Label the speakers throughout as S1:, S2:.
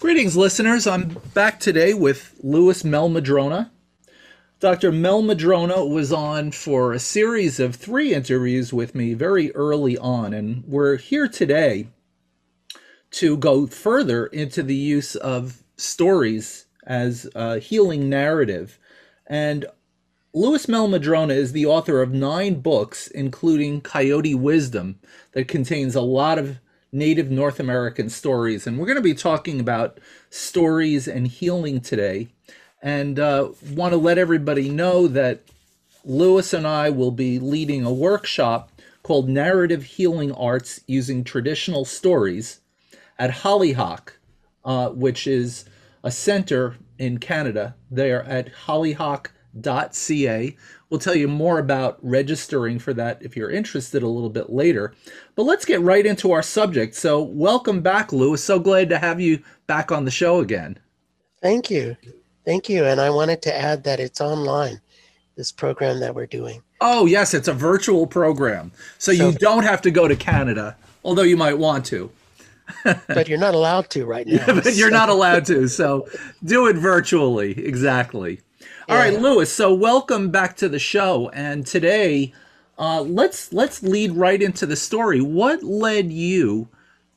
S1: Greetings, listeners. I'm back today with Lewis Mehl-Madrona. Dr. Mehl-Madrona was on for a series of three interviews with me very early on, and we're here today to go further into the use of stories as a healing narrative. And Lewis Mehl-Madrona is the author of nine books, including Coyote Wisdom, that contains a lot of Native North American stories. And we're going to be talking about stories and healing today and uh, want to let everybody know that Lewis and I will be leading a workshop called Narrative Healing Arts using traditional stories at Hollyhock, uh, which is a center in Canada. They are at hollyhock.ca. We'll tell you more about registering for that if you're interested a little bit later. But let's get right into our subject. So, welcome back, Lewis. So glad to have you back on the show again.
S2: Thank you. Thank you. And I wanted to add that it's online, this program that we're doing.
S1: Oh, yes, it's a virtual program. So, so you don't have to go to Canada, although you might want to.
S2: but you're not allowed to right now.
S1: but you're not allowed to. So do it virtually. Exactly. All yeah. right, Lewis. So welcome back to the show. And today, uh, let's let's lead right into the story. What led you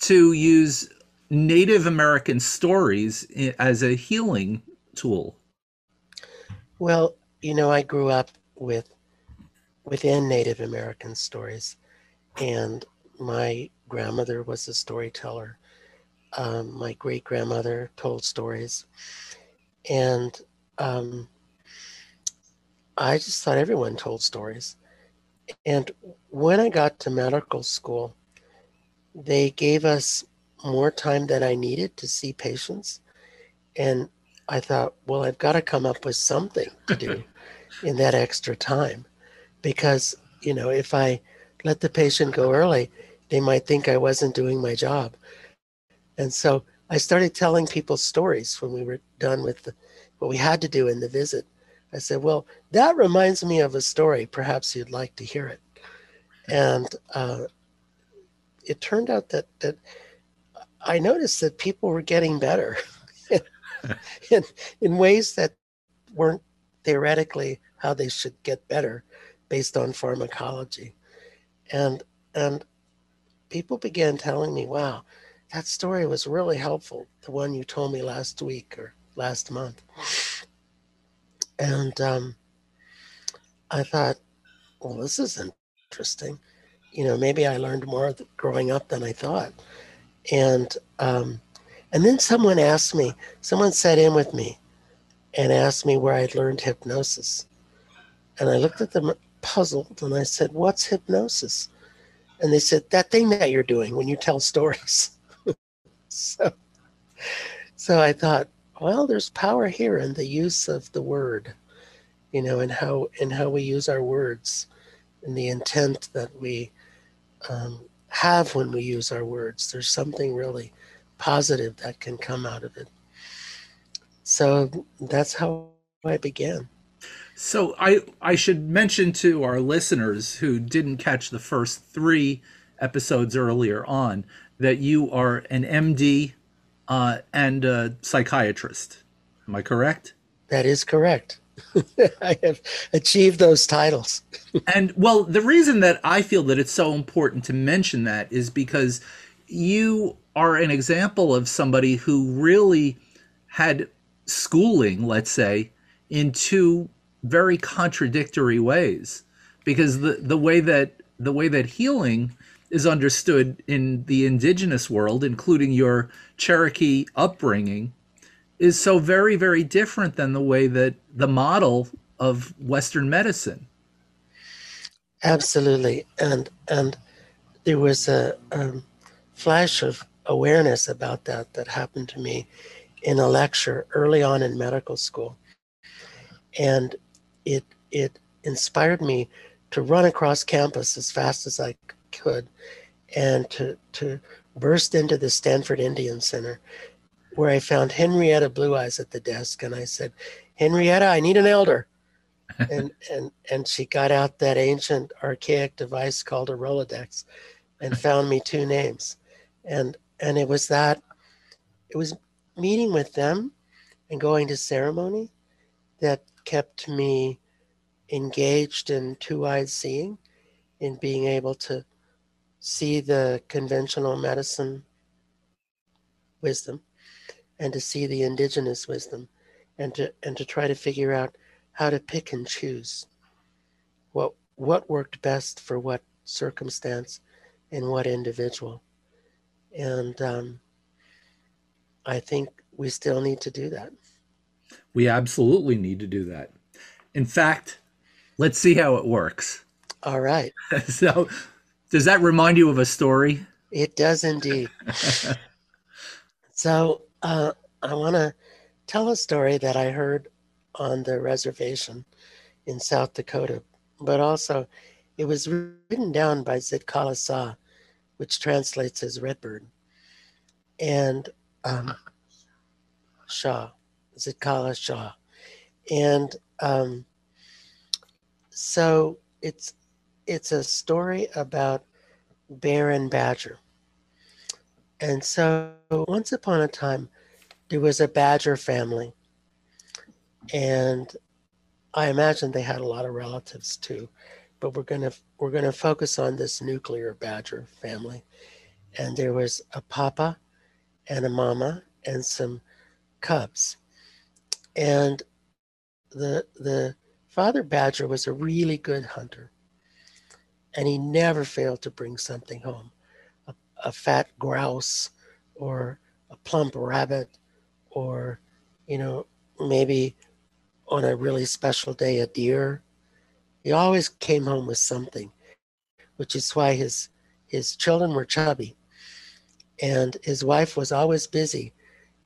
S1: to use Native American stories as a healing tool?
S2: Well, you know, I grew up with within Native American stories, and my grandmother was a storyteller. Um, my great grandmother told stories, and um, I just thought everyone told stories. And when I got to medical school, they gave us more time than I needed to see patients, and I thought, well, I've got to come up with something to do in that extra time because, you know, if I let the patient go early, they might think I wasn't doing my job. And so I started telling people stories when we were done with the, what we had to do in the visit. I said, well, that reminds me of a story. Perhaps you'd like to hear it. And uh, it turned out that, that I noticed that people were getting better. in, in ways that weren't theoretically how they should get better based on pharmacology. And and people began telling me, wow, that story was really helpful, the one you told me last week or last month. And um, I thought, well, this is interesting. You know, maybe I learned more growing up than I thought. And um, and then someone asked me, someone sat in with me and asked me where I'd learned hypnosis. And I looked at them puzzled and I said, What's hypnosis? And they said, That thing that you're doing when you tell stories. so, so I thought, well, there's power here in the use of the word, you know, and how and how we use our words and the intent that we um, have when we use our words. There's something really positive that can come out of it. So that's how I began.
S1: So I I should mention to our listeners who didn't catch the first 3 episodes earlier on that you are an MD uh, and a psychiatrist. Am I correct?
S2: That is correct. I have achieved those titles.
S1: and well, the reason that I feel that it's so important to mention that is because you are an example of somebody who really had schooling, let's say, in two very contradictory ways. Because the, the way that the way that healing is understood in the indigenous world, including your Cherokee upbringing, is so very, very different than the way that the model of Western medicine.
S2: Absolutely, and and there was a um, flash of awareness about that that happened to me in a lecture early on in medical school. And it, it inspired me to run across campus as fast as I could and to, to burst into the Stanford Indian Center where I found Henrietta Blue Eyes at the desk. And I said, Henrietta, I need an elder. and, and, and she got out that ancient archaic device called a Rolodex and found me two names. And, and it was that, it was meeting with them and going to ceremony that kept me engaged in two eyed seeing, in being able to see the conventional medicine wisdom and to see the indigenous wisdom and to and to try to figure out how to pick and choose what what worked best for what circumstance and what individual. And um, i think we still need to do that.
S1: We absolutely need to do that. In fact let's see how it works.
S2: All right.
S1: So does that remind you of a story
S2: it does indeed so uh, I want to tell a story that I heard on the reservation in South Dakota, but also it was written down by Zitkala Sa, which translates as Redbird. And um, Shah, Zitkala Shah. And um, so it's it's a story about bear and badger. And so once upon a time, there was a badger family. And I imagine they had a lot of relatives too. But we're gonna we're gonna focus on this nuclear badger family. And there was a papa and a mama and some cubs. And the the father badger was a really good hunter. And he never failed to bring something home a fat grouse or a plump rabbit or you know maybe on a really special day a deer. He always came home with something which is why his his children were chubby. And his wife was always busy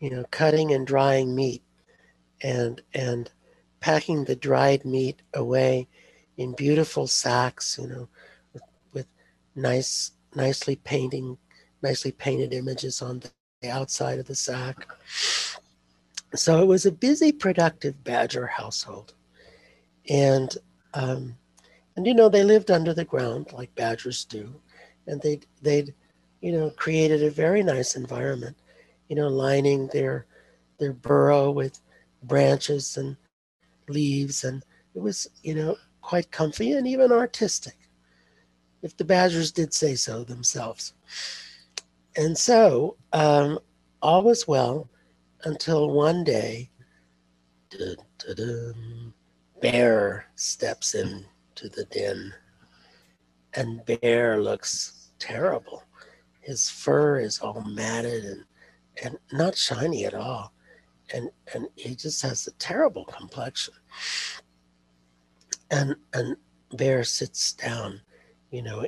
S2: you know cutting and drying meat and and packing the dried meat away in beautiful sacks you know nice nicely painting nicely painted images on the outside of the sack. So it was a busy, productive badger household. And, um, and you know, they lived under the ground like badgers do. And they'd, they'd, you know, created a very nice environment, you know, lining their, their burrow with branches and leaves. And it was, you know, quite comfy and even artistic, if the badgers did say so themselves. And so um, all was well until one day, Bear steps into the den, and Bear looks terrible. His fur is all matted and, and not shiny at all. And, and he just has a terrible complexion. And, and Bear sits down, you know,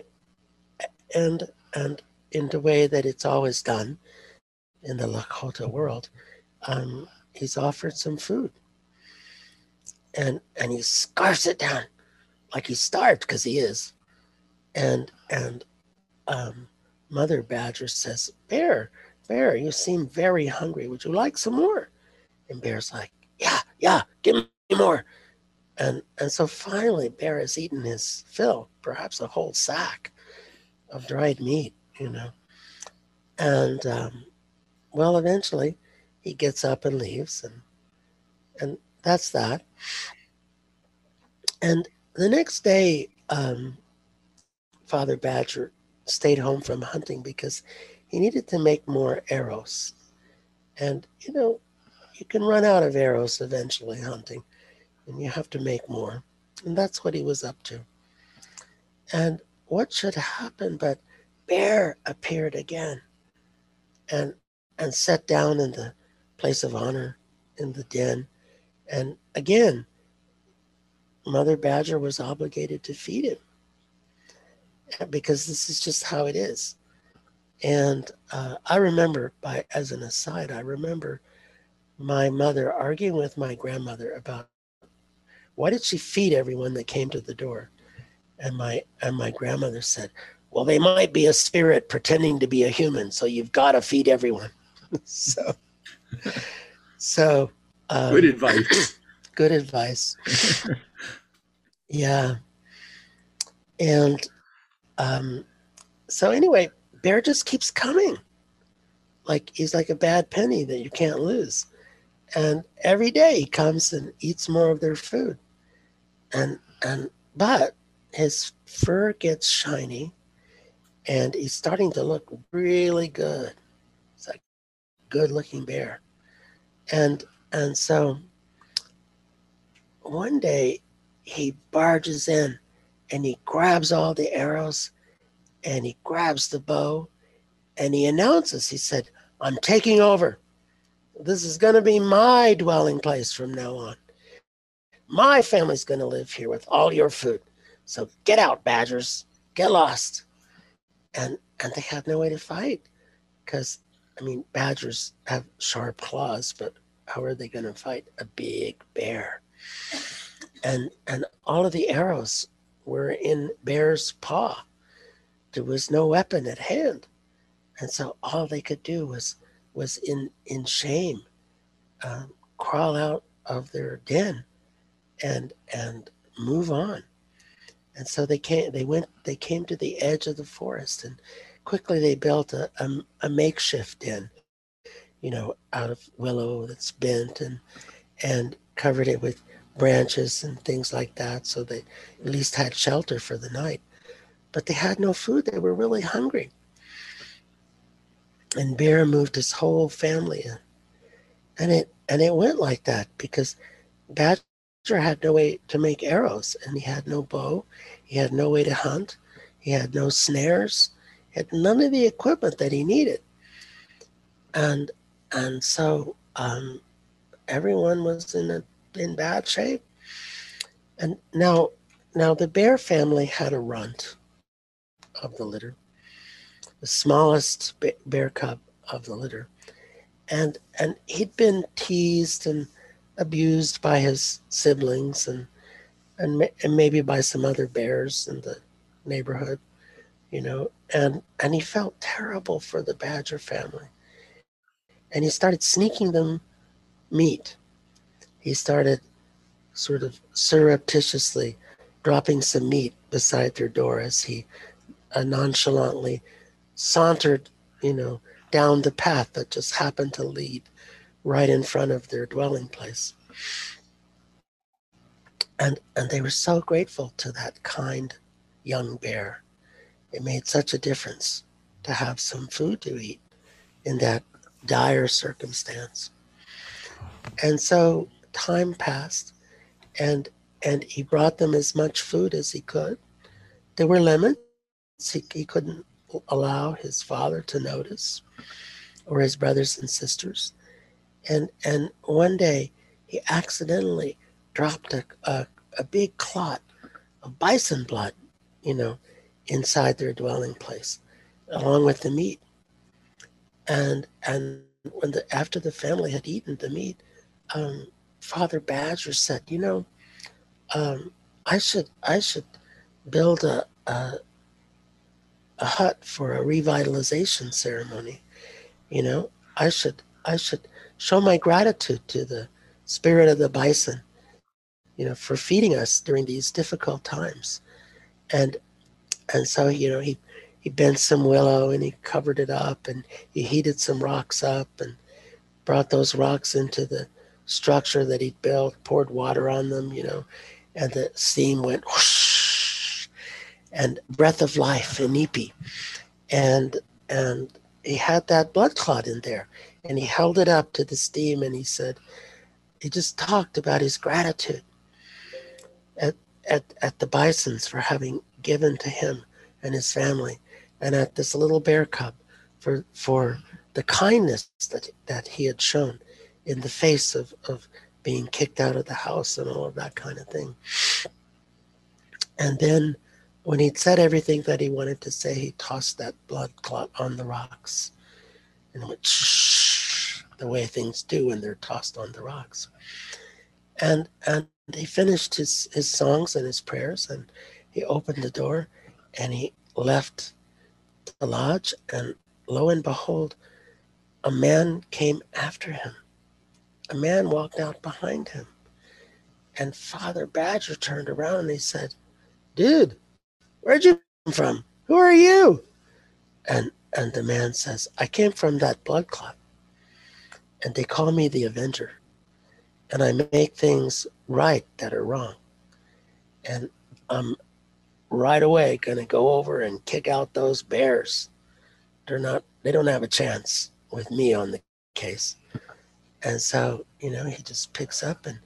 S2: and, and in the way that it's always done in the Lakota world, um, he's offered some food. And and he scarfs it down like he's starved because he is. And and um, Mother Badger says, Bear, Bear, you seem very hungry. Would you like some more? And Bear's like, Yeah, yeah, give me more. And and so finally Bear has eaten his fill, perhaps a whole sack of dried meat you know. And um, well, eventually he gets up and leaves, and and that's that. And the next day, um, Father Badger stayed home from hunting because he needed to make more arrows. And you know, you can run out of arrows eventually hunting, and you have to make more. And that's what he was up to. And what should happen but bear appeared again and and sat down in the place of honor in the den. And again, Mother Badger was obligated to feed him because this is just how it is. And uh, I remember, by as an aside, I remember my mother arguing with my grandmother about why did she feed everyone that came to the door? And my and my grandmother said, Well, they might be a spirit pretending to be a human, so you've got to feed everyone. so so
S1: um, good advice.
S2: good advice. yeah. And um, so anyway, Bear just keeps coming. Like he's like a bad penny that you can't lose. And every day he comes and eats more of their food. And and but his fur gets shiny and he's starting to look really good. It's like good looking bear. And and so one day he barges in and he grabs all the arrows and he grabs the bow and he announces, he said, I'm taking over. This is going to be my dwelling place from now on. My family's going to live here with all your food. So get out, badgers. Get lost. And and they had no way to fight because I mean badgers have sharp claws, but how are they going to fight a big bear? And and all of the arrows were in bear's paw. There was no weapon at hand, and so all they could do was was in in shame um, crawl out of their den and and move on. And so they came they went they came to the edge of the forest and quickly they built a, a, a makeshift den you know out of willow that's bent and and covered it with branches and things like that so they at least had shelter for the night. But they had no food they were really hungry. And Bear moved his whole family in. And it and it went like that because Badger had no way to make arrows and he had no bow, he had no way to hunt, he had no snares, he had none of the equipment that he needed. And and so um, everyone was in a, in bad shape. And now now the bear family had a runt of the litter the smallest bear cub of the litter. And, and he'd been teased and abused by his siblings and, and, and maybe by some other bears in the neighborhood, you know, and, and he felt terrible for the Badger family. And he started sneaking them meat. He started sort of surreptitiously dropping some meat beside their door as he uh, nonchalantly sauntered, you know, down the path that just happened to lead right in front of their dwelling place. And, and they were so grateful to that kind young bear. It made such a difference to have some food to eat in that dire circumstance. And so time passed and and he brought them as much food as he could. There were limits. He, he couldn't allow his father to notice or his brothers and sisters. And, and one day he accidentally dropped a, a, a big clot of bison blood, you know, inside their dwelling place, along with the meat. And and when the after the family had eaten the meat, um, Father Badger said, you know, um, I should I should build a, a a hut for a revitalization ceremony. You know, I should I should show my gratitude to the spirit of the bison, you know, for feeding us during these difficult times. And and so, you know, he he bent some willow and he covered it up and he heated some rocks up and brought those rocks into the structure that he'd built, poured water on them, you know, and the steam went whoosh and breath of life Inipi. And and he had that blood clot in there. And he held it up to the steam and he said, he just talked about his gratitude at, at, at the bisons for having given to him and his family, and at this little bear cub for for the kindness that that he had shown in the face of, of being kicked out of the house and all of that kind of thing. And then when he'd said everything that he wanted to say, he tossed that blood clot on the rocks and went shh. The way things do when they're tossed on the rocks. And and he finished his, his songs and his prayers and he opened the door and he left the lodge and lo and behold, a man came after him. A man walked out behind him. And Father Badger turned around and he said, Dude, where'd you come from? Who are you? And and the man says, I came from that blood clot. And they call me the Avenger. And I make things right that are wrong. And I'm right away going to go over and kick out those bears. They're not, they don't have a chance with me on the case. And so, you know, he just picks up and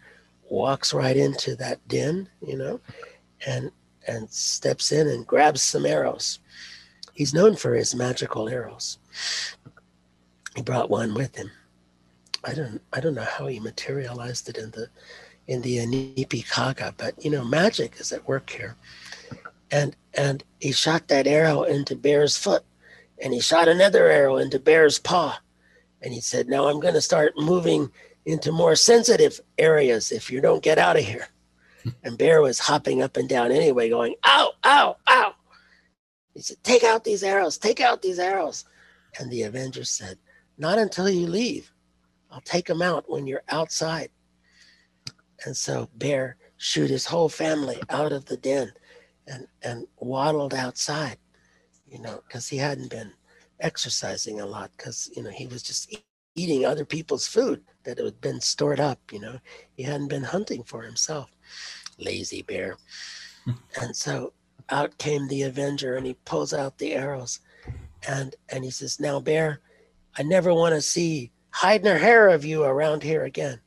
S2: walks right into that den, you know, and and steps in and grabs some arrows He's known for his magical arrows. He brought one with him. I don't I don't know how he materialized it in the in the Anipi Kaga, but you know, magic is at work here. And and he shot that arrow into Bear's foot, and he shot another arrow into Bear's paw. And he said, Now I'm gonna start moving into more sensitive areas if you don't get out of here. And Bear was hopping up and down anyway, going, ow, ow, ow. He said, Take out these arrows, take out these arrows. And the Avenger said, Not until you leave. I'll take them out when you're outside. And so Bear shoot his whole family out of the den and, and waddled outside, you know, because he hadn't been exercising a lot because, you know, he was just eating other people's food that had been stored up, you know. He hadn't been hunting for himself. Lazy bear. and so out came the Avenger and he pulls out the arrows and and he says, Now, Bear, I never want to see hide nor hair of you around here again.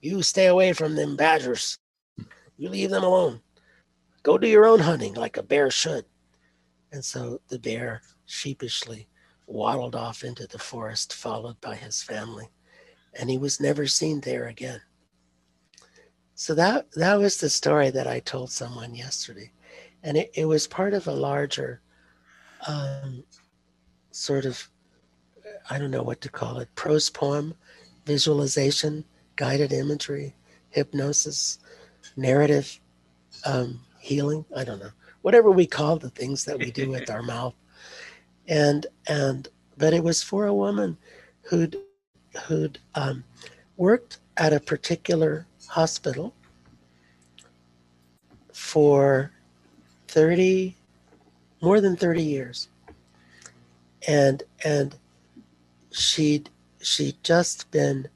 S2: You stay away from them badgers. You leave them alone. Go do your own hunting like a bear should. And so the bear sheepishly waddled off into the forest, followed by his family, and he was never seen there again. So that that was the story that I told someone yesterday and it, it was part of a larger um, sort of i don't know what to call it prose poem visualization guided imagery hypnosis narrative um, healing i don't know. Whatever we call the things that we do with our mouth. And and but it was for a woman who'd who'd um, worked at a particular hospital for 30 more than 30 years. And and she'd she'd just been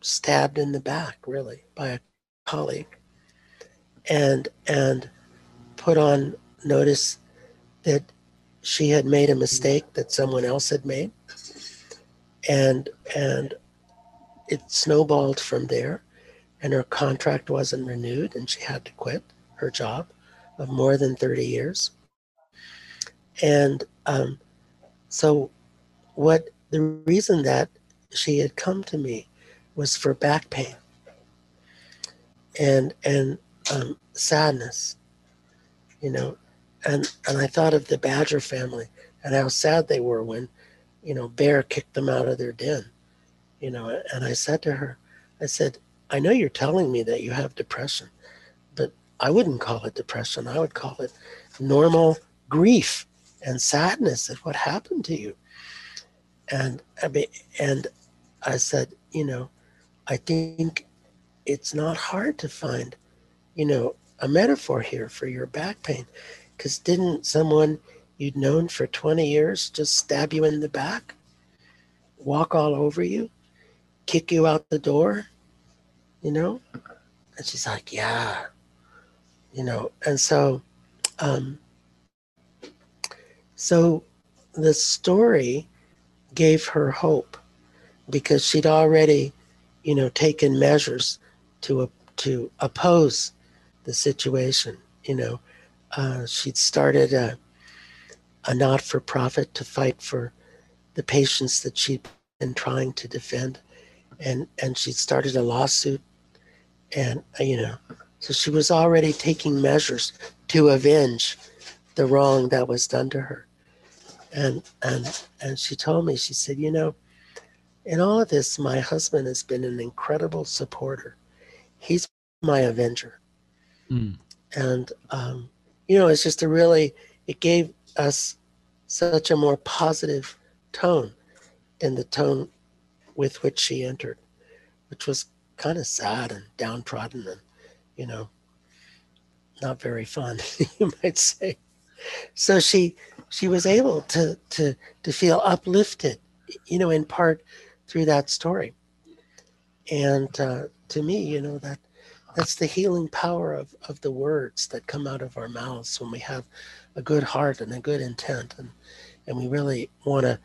S2: stabbed in the back really by a colleague and and put on notice that she had made a mistake that someone else had made and and it snowballed from there and her contract wasn't renewed and she had to quit her job of more than 30 years. And um, so, what the reason that she had come to me was for back pain and and um, sadness, you know, and and I thought of the Badger family and how sad they were when, you know, Bear kicked them out of their den, you know, and I said to her, I said, I know you're telling me that you have depression, but I wouldn't call it depression. I would call it normal grief and sadness at what happened to you. And I mean, and I said, you know, I think it's not hard to find, you know, a metaphor here for your back pain. Because didn't someone you'd known for 20 years just stab you in the back, walk all over you, kick you out the door, you know? And she's like, yeah, you know, and so, um, so the story gave her hope because she'd already, you know, taken measures to to oppose the situation. You know, uh, she'd started a a not-for-profit to fight for the patients that she'd been trying to defend, and and she'd started a lawsuit, and you know, so she was already taking measures to avenge the wrong that was done to her. And and and she told me, she said, you know, in all of this, my husband has been an incredible supporter. He's my avenger.
S1: Mm.
S2: And, um, you know, it's just a really, it gave us such a more positive tone in the tone with which she entered, which was kind of sad and downtrodden and, you know, not very fun, you might say. So she she was able to to to feel uplifted, you know, in part through that story. And uh, to me, you know, that that's the healing power of, of the words that come out of our mouths when we have a good heart and a good intent and, and we really want to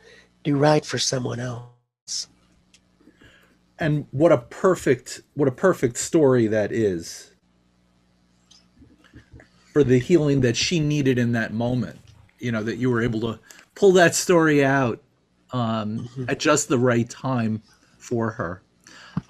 S2: do right for someone else.
S1: And what a perfect what a perfect story that is for the healing that she needed in that moment. You know, that you were able to pull that story out um, mm-hmm. at just the right time for her.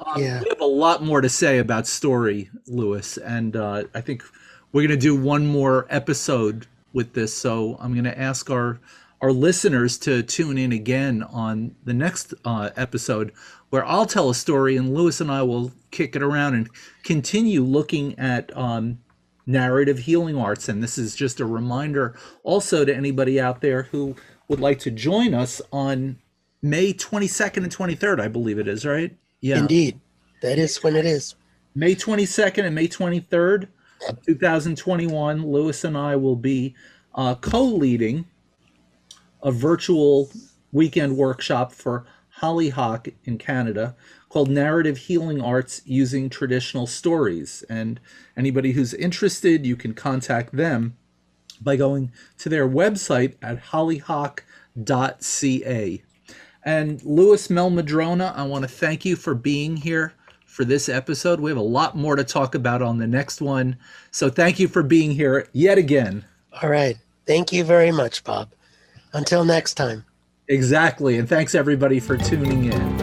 S1: Um, yeah. We have a lot more to say about story, Lewis, and uh, I think we're going to do one more episode with this. So I'm going to ask our our listeners to tune in again on the next uh, episode where I'll tell a story and Lewis and I will kick it around and continue looking at um, narrative healing arts. And this is just a reminder also to anybody out there who would like to join us on May 22nd and 23rd, I believe it is, right?
S2: Yeah. Indeed. That is when it is.
S1: May 22nd and May 23rd, 2021, Lewis and I will be uh, co leading a virtual weekend workshop for Hollyhock in Canada called Narrative Healing Arts Using Traditional Stories. And anybody who's interested, you can contact them by going to their website at hollyhock.ca. And Lewis Mehl-Madrona, I want to thank you for being here for this episode. We have a lot more to talk about on the next one. So thank you for being here yet again.
S2: All right. Thank you very much, Bob. Until next time.
S1: Exactly. And thanks everybody for tuning in.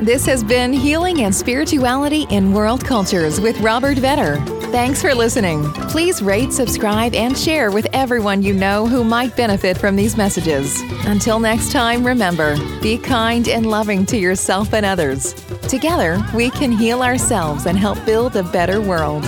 S3: This has been Healing and Spirituality in World Cultures with Robert Vetter. Thanks for listening. Please rate, subscribe, and share with everyone you know who might benefit from these messages. Until next time, remember be kind and loving to yourself and others. Together, we can heal ourselves and help build a better world.